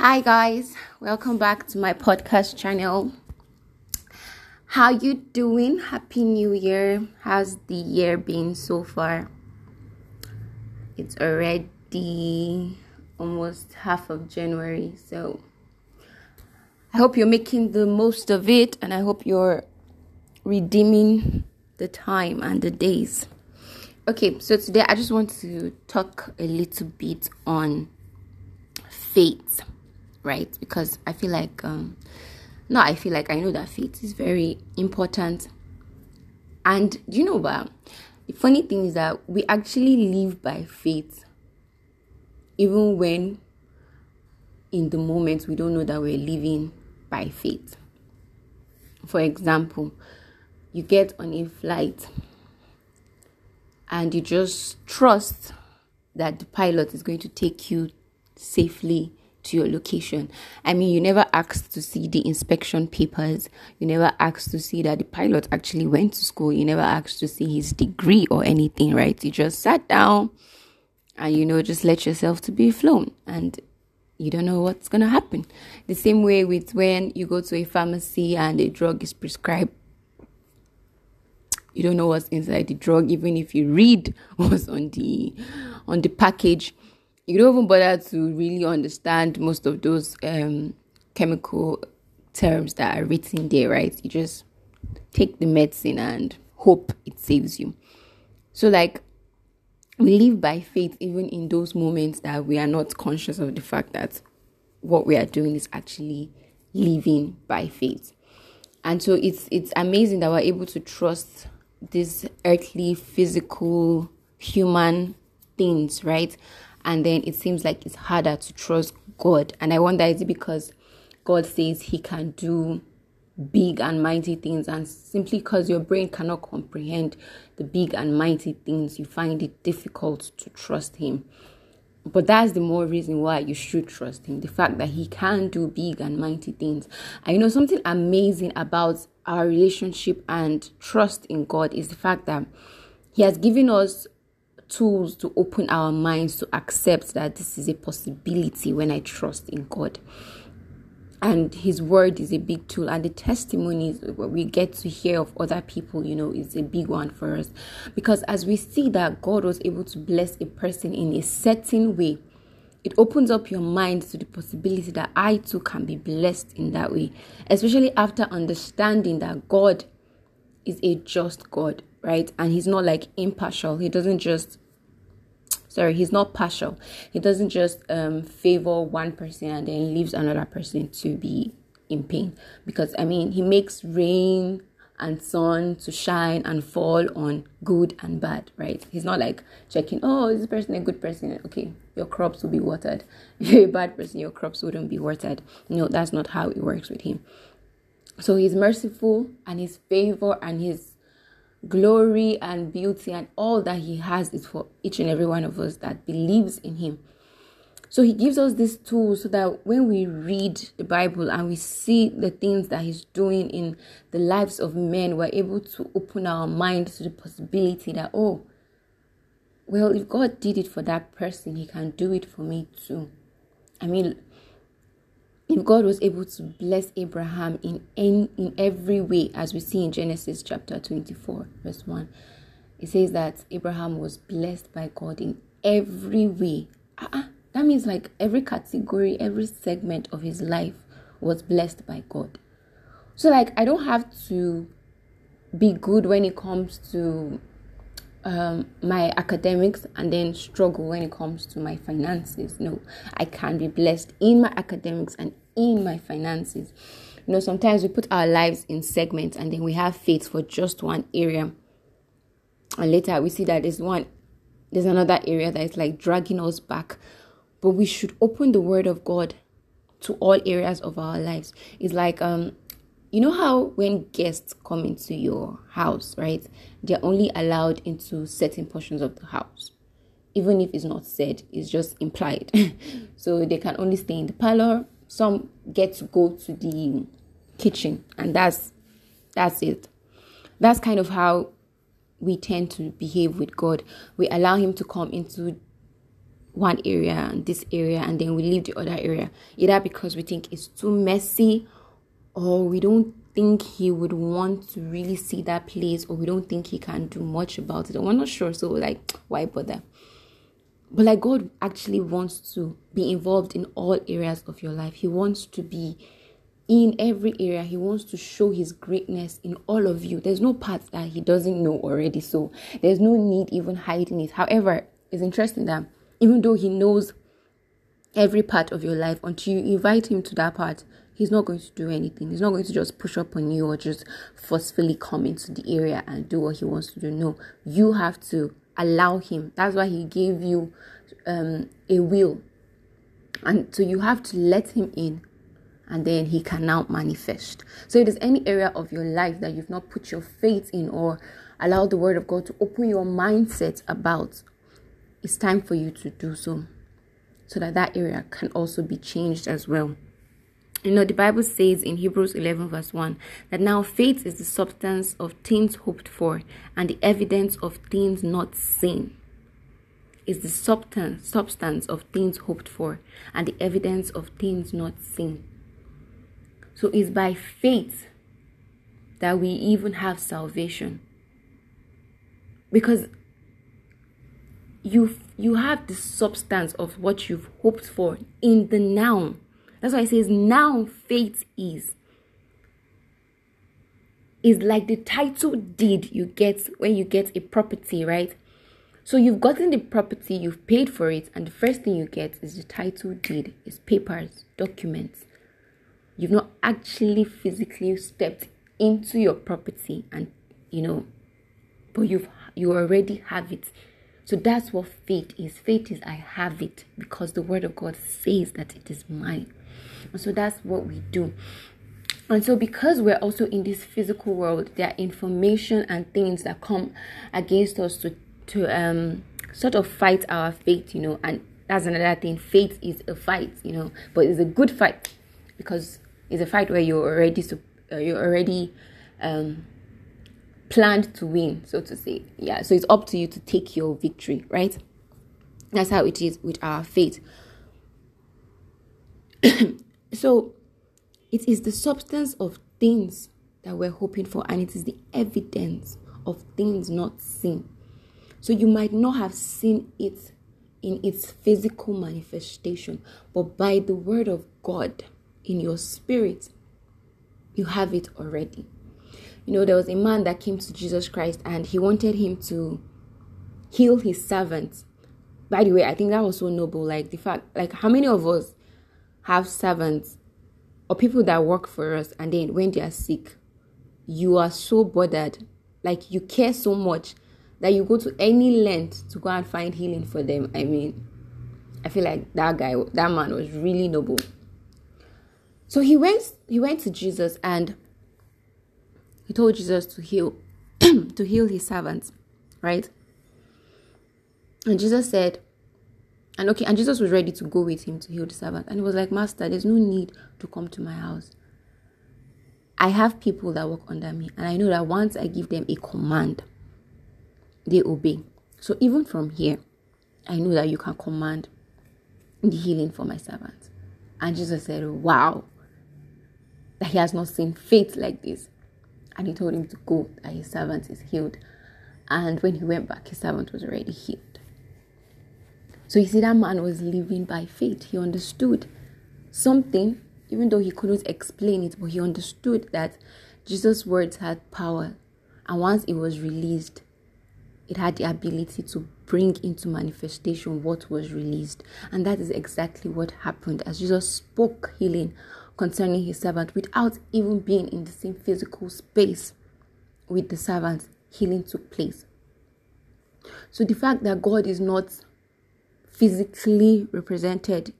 Hi guys, welcome back to my podcast channel. How you doing? Happy New Year. How's the year been so far? It's already almost half of January, so I hope you're making the most of it and I hope you're redeeming the time and the days. Okay, so today I just want to talk a little bit on faith right? Because I feel like, um, no, I feel like I know that faith is very important. And you know, but the funny thing is that we actually live by faith, even when in the moment we don't know that we're living by faith. For example, you get on a flight and you just trust that the pilot is going to take you safely to your location. I mean, you never asked to see the inspection papers. You never asked to see that the pilot actually went to school. You never asked to see his degree or anything, right? You just sat down and, you know, just let yourself to be flown. And you don't know what's going to happen. The same way with when you go to a pharmacy and a drug is prescribed. You don't know what's inside the drug, even if you read what's on the on the package you don't even bother to really understand most of those um, chemical terms that are written there, right? You just take the medicine and hope it saves you. So, like, we live by faith even in those moments that we are not conscious of the fact that what we are doing is actually living by faith. And so it's it's amazing that we're able to trust these earthly, physical, human things, right? And then it seems like it's harder to trust God. And I wonder is it because God says He can do big and mighty things, and simply because your brain cannot comprehend the big and mighty things, you find it difficult to trust Him. But that's the more reason why you should trust Him the fact that He can do big and mighty things. And you know, something amazing about our relationship and trust in God is the fact that He has given us tools to open our minds to accept that this is a possibility when I trust in God. And His word is a big tool, and the testimonies we get to hear of other people, you know, is a big one for us. Because as we see that God was able to bless a person in a certain way, it opens up your mind to the possibility that I too can be blessed in that way, especially after understanding that God is a just God, right? And He's not like impartial, He doesn't just sorry he's not partial. He doesn't just um, favor one person and then leaves another person to be in pain. Because i mean he makes rain and sun to shine and fall on good and bad right? He's not like checking oh is this person a good person? Okay your crops will be watered. If you're a bad person your crops wouldn't be watered. No that's not how it works with him. So he's merciful and his favor and his glory and beauty and all that he has is for each and every one of us that believes in him. So he gives us this tool so that when we read the Bible and we see the things that he's doing in the lives of men, we're able to open our mind to the possibility that, oh, well, if God did it for that person, he can do it for me too. I mean, if God was able to bless Abraham in, in, in every way, as we see in Genesis chapter 24, verse 1, it says that Abraham was blessed by God in every way. Uh-uh. That means like every category, every segment of his life was blessed by God. So, like, I don't have to be good when it comes to um, my academics and then struggle when it comes to my finances. No, I can be blessed in my academics and in my finances. You know, sometimes we put our lives in segments and then we have faith for just one area. And later we see that there's one, there's another area that is like dragging us back. But we should open the word of God to all areas of our lives. It's like um you know how when guests come into your house, right? They're only allowed into certain portions of the house. Even if it's not said, it's just implied. so they can only stay in the parlor. Some get to go to the kitchen, and that's that's it. That's kind of how we tend to behave with God. We allow Him to come into one area and this area and then we leave the other area either because we think it's too messy or we don't think he would want to really see that place or we don't think he can do much about it. Or we're not sure so like why bother? But like god actually wants to be involved in all areas of your life. He wants to be in every area. He wants to show his greatness in all of you. There's no part that he doesn't know already so there's no need even hiding it. However it's interesting that even though he knows every part of your life until you invite him to that part he's not going to do anything. He's not going to just push up on you or just forcefully come into the area and do what he wants to do. No you have to allow him. That's why he gave you um, a will. And so you have to let him in and then he can now manifest. So if there's any area of your life that you've not put your faith in or allowed the word of god to open your mindset about it's time for you to do so so that that area can also be changed as well you know the bible says in hebrews 11 verse 1 that now faith is the substance of things hoped for and the evidence of things not seen. Is the substance substance of things hoped for and the evidence of things not seen. So it's by faith that we even have salvation. Because you you have the substance of what you've hoped for in the now. That's why it says now faith is. Is like the title deed you get when you get a property, right? So you've gotten the property, you've paid for it, and the first thing you get is the title deed, is papers, documents. You've not actually physically stepped into your property and you know, but you've you already have it so that's what faith is. Faith is I have it because the word of God says that it is mine. So that's what we do. And so, because we're also in this physical world, there are information and things that come against us to to um sort of fight our faith, you know. And that's another thing. Faith is a fight, you know, but it's a good fight because it's a fight where you're already uh, you're already um planned to win, so to say. Yeah, so it's up to you to take your victory, right? That's how it is with our faith. so it is the substance of things that we're hoping for, and it is the evidence of things not seen. So you might not have seen it in its physical manifestation, but by the word of God in your spirit, you have it already you know, there was a man that came to Jesus Christ and he wanted him to heal his servant. By the way, I think that was so noble. Like the fact, like how many of us have servants or people that work for us, and then when they are sick, you are so bothered, like you care so much that you go to any length to go and find healing for them. I mean, I feel like that guy, that man was really noble. So he went, he went to Jesus and he told Jesus to heal to heal his servants, right? And Jesus said, and okay, and Jesus was ready to go with him to heal the servant. And he was like, Master, there's no need to come to my house. I have people that work under me, and I know that once I give them a command, they obey. So even from here, I know that you can command the healing for my servant. And Jesus said, Wow, that he has not seen faith like this and he told him to go, that his servant is healed. And when he went back, his servant was already healed. So you see, that man was living by faith. He understood something, even though he couldn't explain it, but he understood that Jesus' words had power. And once it was released, it had the ability to bring into manifestation what was released. And that is exactly what happened as Jesus spoke healing concerning his servant without even being in the same physical space with the servant, healing took place. So the fact that God is not physically represented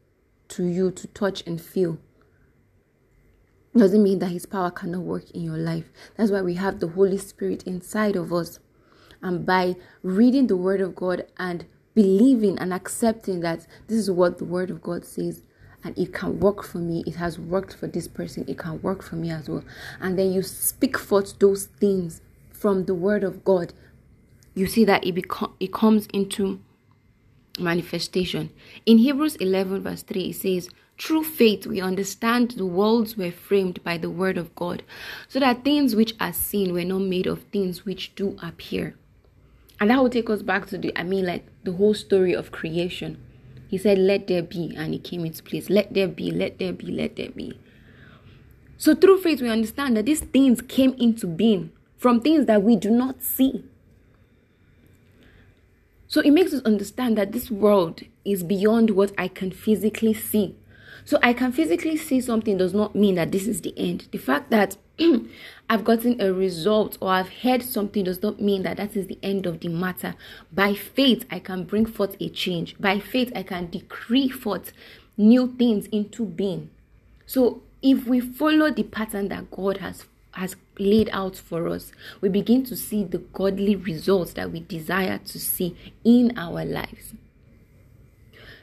to you to touch and feel doesn't mean that his power cannot work in your life. That's why we have the Holy Spirit inside of us. And by reading the Word of God and believing and accepting that this is what the Word of God says, and it can work for me. It has worked for this person. It can work for me as well. And then you speak forth those things from the word of God. You see that it becomes it comes into manifestation. In Hebrews 11, verse 3, it says, Through faith, we understand the worlds were framed by the word of God, so that things which are seen were not made of things which do appear. And that will take us back to the, I mean, like the whole story of creation. He said, Let there be, and it came into place. Let there be, let there be, let there be. So through faith, we understand that these things came into being from things that we do not see. So it makes us understand that this world is beyond what I can physically see. So I can physically see something does not mean that this is the end. The fact that I've gotten a result or I've heard something does not mean that that is the end of the matter. By faith, I can bring forth a change. By faith, I can decree forth new things into being. So if we follow the pattern that God has has laid out for us, we begin to see the godly results that we desire to see in our lives.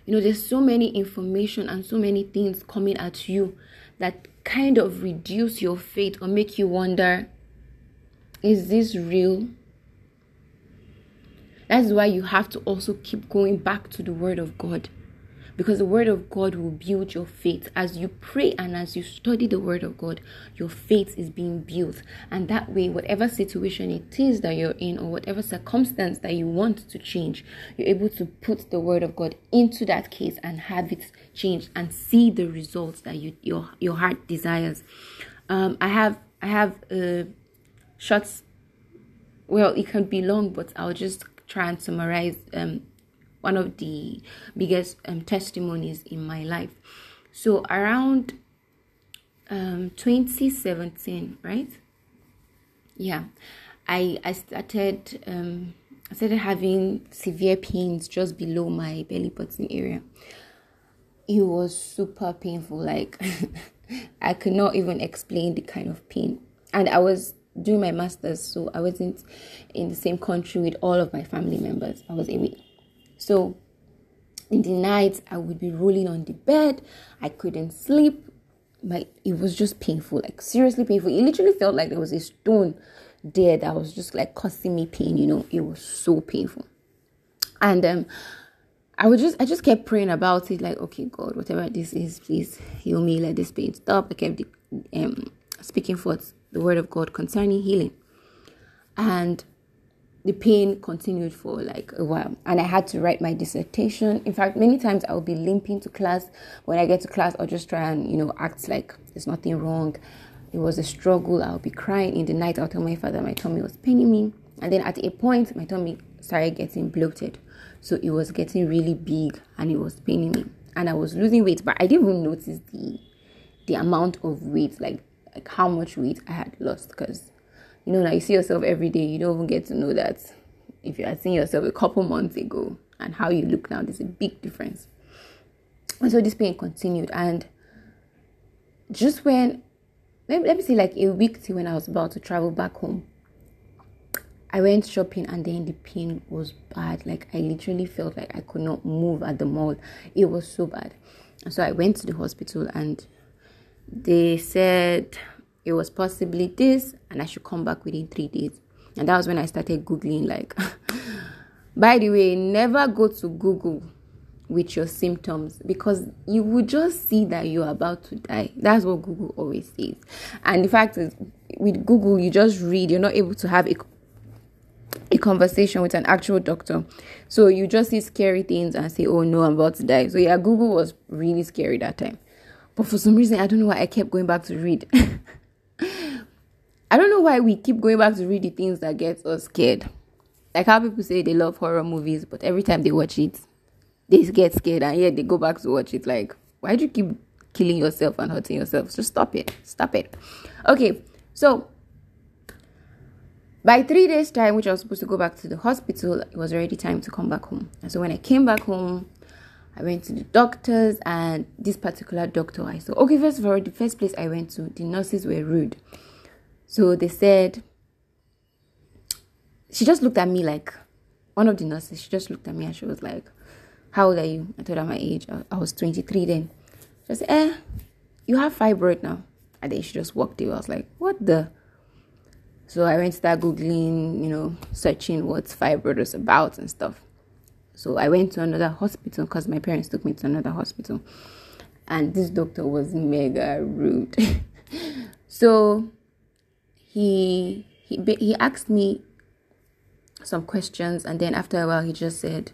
You know, there's so many information and so many things coming at you that kind of reduce your faith or make you wonder is this real? That's why you have to also keep going back to the Word of God because the word of God will build your faith. As you pray and as you study the word of God, your faith is being built. And that way, whatever situation it is that you're in, or whatever circumstance that you want to change, you're able to put the word of God into that case and have it changed and see the results that you your your heart desires. Um, I have I have uh, shots. Well, it can be long, but I'll just try and summarize um, one of the biggest um, testimonies in my life. So around um, 2017, right? Yeah, I I started um, I started having severe pains just below my belly button area. It was super painful. Like I could not even explain the kind of pain, and I was doing my masters, so I wasn't in the same country with all of my family members. I was away so in the night, I would be rolling on the bed. I couldn't sleep. My it was just painful, like seriously painful. It literally felt like there was a stone there that was just like causing me pain. You know, it was so painful. And um, I would just I just kept praying about it, like, okay, God, whatever this is, please heal me. Let this pain stop. I kept um speaking forth the word of God concerning healing. And the pain continued for like a while. And i had to write my dissertation. In fact many times i would be limping to class. When i get to class i'll just try and you know act like there's nothing wrong. It was a struggle. I'll be crying. In the night i'll tell my father my tummy was paining me. And then at a point my tummy started getting bloated. So it was getting really big and it was paining me. And i was losing weight but i didn't even notice the the amount of weight like like how much weight i had lost because you know, now you see yourself every day, you don't even get to know that if you had seen yourself a couple months ago and how you look now, there's a big difference. And so this pain continued, and just when let, let me say like a week to when I was about to travel back home, I went shopping and then the pain was bad. Like I literally felt like I could not move at the mall. It was so bad. And so I went to the hospital and they said it was possibly this and I should come back within three days. And that was when I started Googling, like, by the way, never go to Google with your symptoms because you will just see that you're about to die. That's what Google always says. And the fact is, with Google, you just read, you're not able to have a a conversation with an actual doctor. So you just see scary things and say, Oh no, I'm about to die. So yeah, Google was really scary that time. But for some reason, I don't know why I kept going back to read. I don't know why we keep going back to read the things that get us scared. Like how people say they love horror movies, but every time they watch it, they get scared and yet they go back to watch it. Like, why do you keep killing yourself and hurting yourself? Just stop it. Stop it. Okay, so by three days' time, which I was supposed to go back to the hospital, it was already time to come back home. And so when I came back home, I went to the doctors and this particular doctor I saw. Okay, first of all, the first place I went to, the nurses were rude. So they said, she just looked at me like, one of the nurses, she just looked at me and she was like, How old are you? I told her my age. I, was 23 then. She said, Eh, you have fibroid now. And then she just walked away. I was like, What the? So I went to start Googling, you know, searching what fibroid was about and stuff. So I went to another hospital because my parents took me to another hospital. And this doctor was mega rude. so he he he asked me some questions and then after a while he just said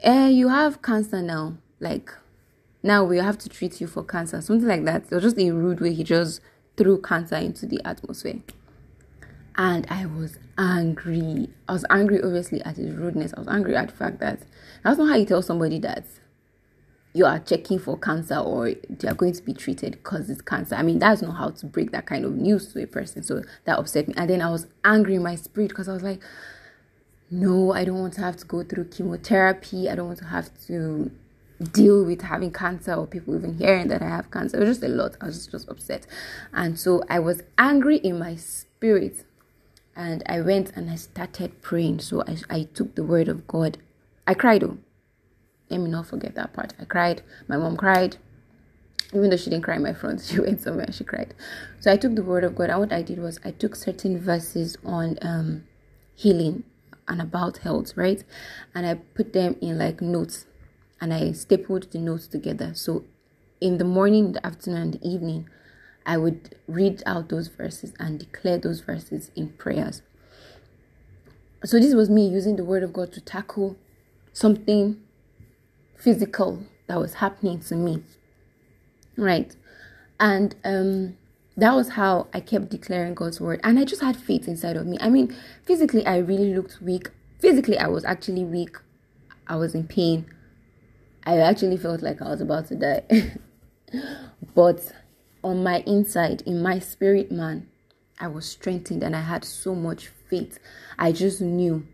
eh you have cancer now. Like now we have to treat you for cancer something like that. It was just a rude way. He just threw cancer into the atmosphere. And i was angry. I was angry obviously at his rudeness. I was angry at the fact that that's not how you tell somebody that you are checking for cancer or they are going to be treated because it's cancer. I mean, that's not how to break that kind of news to a person. So that upset me. And then I was angry in my spirit because I was like, no, I don't want to have to go through chemotherapy. I don't want to have to deal with having cancer or people even hearing that I have cancer. It was just a lot. I was just, just upset. And so I was angry in my spirit. And I went and I started praying. So I, I took the word of God. I cried though let me not forget that part. I cried. My mom cried. Even though she didn't cry in my front, she went somewhere she cried. So I took the word of God, and what I did was I took certain verses on um, healing and about health, right? And I put them in like notes and I stapled the notes together. So in the morning, the afternoon, and the evening, I would read out those verses and declare those verses in prayers. So this was me using the word of God to tackle something physical that was happening to me. Right. And um that was how I kept declaring God's word. And I just had faith inside of me. I mean, physically I really looked weak. Physically I was actually weak. I was in pain. I actually felt like I was about to die. but on my inside, in my spirit man, I was strengthened and I had so much faith. I just knew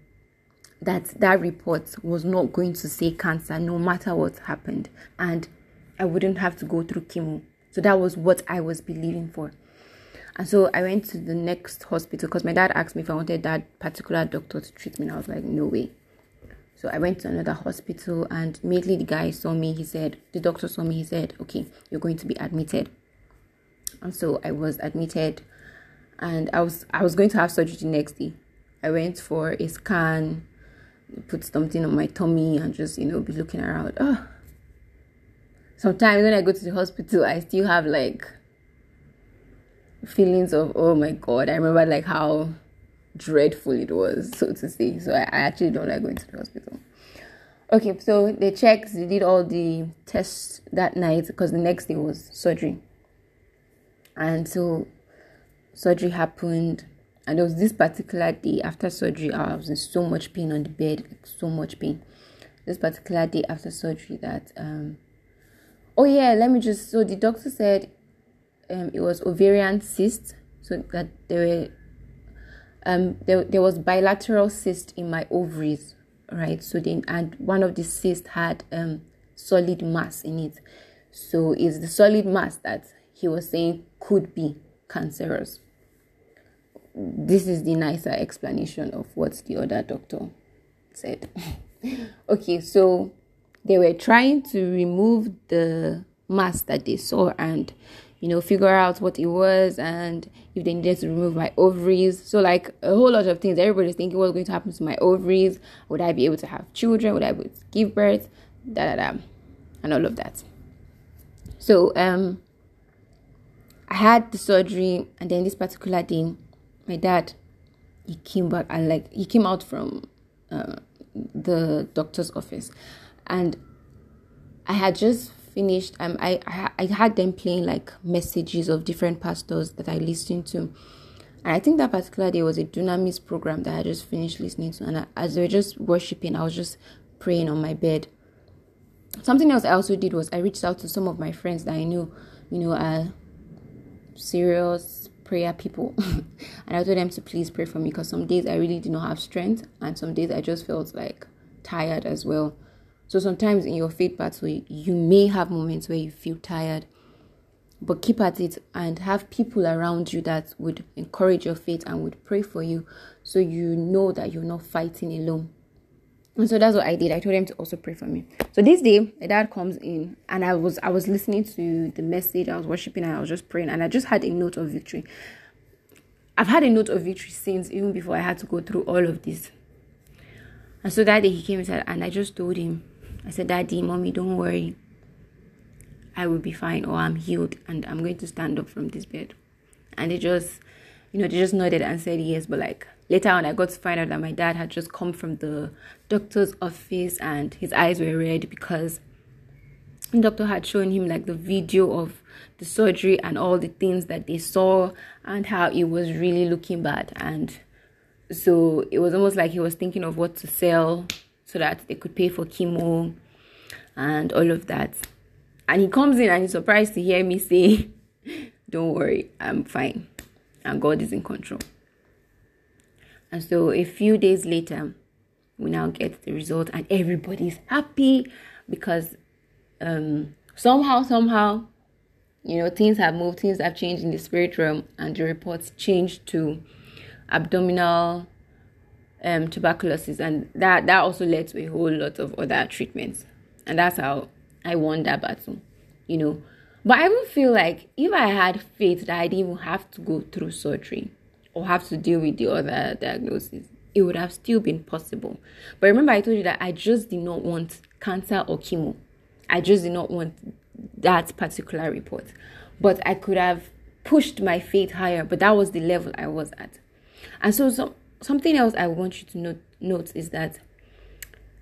that that report was not going to say cancer no matter what happened and I wouldn't have to go through chemo. So that was what I was believing for. And so I went to the next hospital because my dad asked me if I wanted that particular doctor to treat me. And I was like, no way. So I went to another hospital and immediately the guy saw me. He said, the doctor saw me. He said, okay, you're going to be admitted. And so I was admitted and I was I was going to have surgery the next day. I went for a scan put something on my tummy and just you know be looking around oh sometimes when i go to the hospital i still have like feelings of oh my god. I remember like how dreadful it was so to say. So i, I actually don't like going to the hospital. Okay so they checked they did all the tests that night because the next day was surgery. And so surgery happened and there was this particular day after surgery, I was in so much pain on the bed, so much pain. This particular day after surgery, that um, oh yeah, let me just so the doctor said um it was ovarian cyst, so that there were um there, there was bilateral cyst in my ovaries, right? So then and one of the cysts had um solid mass in it. So it's the solid mass that he was saying could be cancerous this is the nicer explanation of what the other doctor said. okay, so they were trying to remove the mass that they saw and you know figure out what it was and if they needed to remove my ovaries. So like a whole lot of things. Everybody's thinking what's going to happen to my ovaries? Would i be able to have children? Would i be able to give birth? Da da da. And all of that. So um i had the surgery and then this particular day my dad he came back and like he came out from uh, the doctor's office. And i had just finished um I, I i had them playing like messages of different pastors that i listened to. And i think that particular day was a dunamis program that i just finished listening to. And I, as they were just worshiping i was just praying on my bed. Something else i also did was i reached out to some of my friends that i knew you know are serious prayer people. And i told them to please pray for me because some days i really did not have strength and some days i just felt like tired as well. So sometimes in your faith battle you may have moments where you feel tired but keep at it and have people around you that would encourage your faith and would pray for you so you know that you're not fighting alone and so that's what I did. I told him to also pray for me. So this day, my dad comes in and I was I was listening to the message, I was worshiping and I was just praying and I just had a note of victory. I've had a note of victory since even before I had to go through all of this. And so that day he came said, and I just told him, I said, Daddy, mommy, don't worry. I will be fine or I'm healed and I'm going to stand up from this bed. And they just, you know, they just nodded and said yes. But like later on, I got to find out that my dad had just come from the doctor's office and his eyes were red because the doctor had shown him like the video of the surgery and all the things that they saw and how it was really looking bad. And so it was almost like he was thinking of what to sell so that they could pay for chemo and all of that. And he comes in and he's surprised to hear me say, Don't worry, I'm fine. And God is in control. And so a few days later, we now get the result, and everybody's happy because um, somehow, somehow, you know, things have moved, things have changed in the spirit realm, and the reports changed to abdominal um, tuberculosis, and that that also led to a whole lot of other treatments, and that's how I won that battle, you know. But I even feel like if I had faith that I didn't even have to go through surgery or have to deal with the other diagnosis, it would have still been possible. But remember, I told you that I just did not want cancer or chemo. I just did not want that particular report. But I could have pushed my faith higher, but that was the level I was at. And so, so something else I want you to note, note is that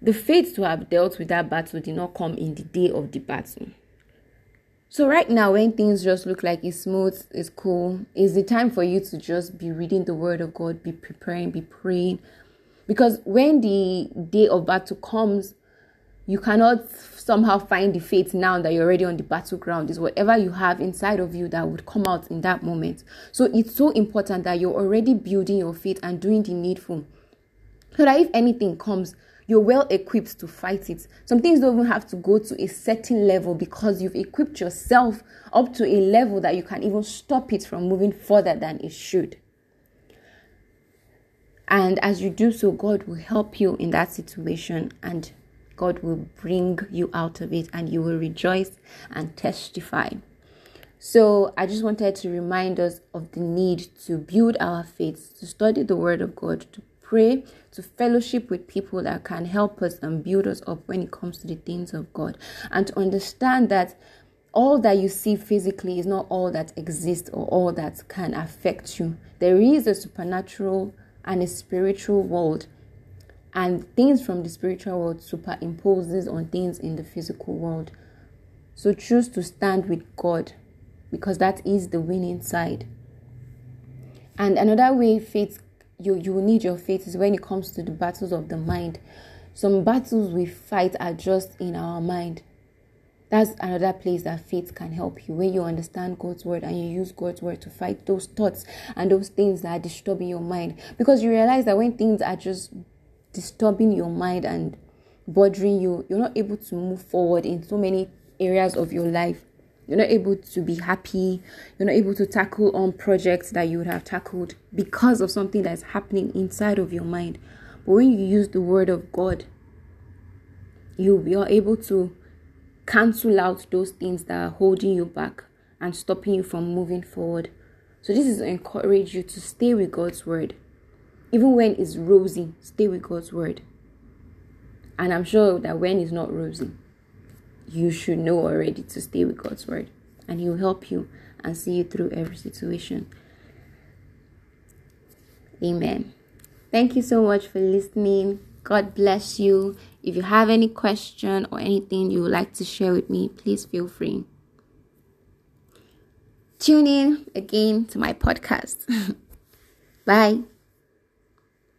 the faith to have dealt with that battle did not come in the day of the battle. So right now, when things just look like it's smooth, it's cool, is the time for you to just be reading the word of God, be preparing, be praying. Because when the day of battle comes, you cannot somehow find the faith now that you're already on the battleground. Is whatever you have inside of you that would come out in that moment. So it's so important that you're already building your faith and doing the needful. So that if anything comes, you're well equipped to fight it. Some things don't even have to go to a certain level because you've equipped yourself up to a level that you can even stop it from moving further than it should. And as you do so, God will help you in that situation and God will bring you out of it and you will rejoice and testify. So, I just wanted to remind us of the need to build our faith, to study the Word of God, to pray, to fellowship with people that can help us and build us up when it comes to the things of God, and to understand that all that you see physically is not all that exists or all that can affect you. There is a supernatural and a spiritual world, and things from the spiritual world superimposes on things in the physical world. So choose to stand with God because that is the winning side. And another way faith you you will need your faith is when it comes to the battles of the mind. Some battles we fight are just in our mind. That's another place that faith can help you when you understand God's word and you use God's word to fight those thoughts and those things that are disturbing your mind. Because you realize that when things are just disturbing your mind and bothering you, you're not able to move forward in so many areas of your life you're not able to be happy you're not able to tackle on projects that you would have tackled because of something that's happening inside of your mind. But when you use the word of god you are able to cancel out those things that are holding you back and stopping you from moving forward. So this is to encourage you to stay with god's word. Even when it's rosy stay with god's word. And i'm sure that when it's not rosy you should know already to stay with God's word, and He will help you and see you through every situation. Amen. Thank you so much for listening. God bless you. If you have any question or anything you would like to share with me, please feel free. Tune in again to my podcast. Bye.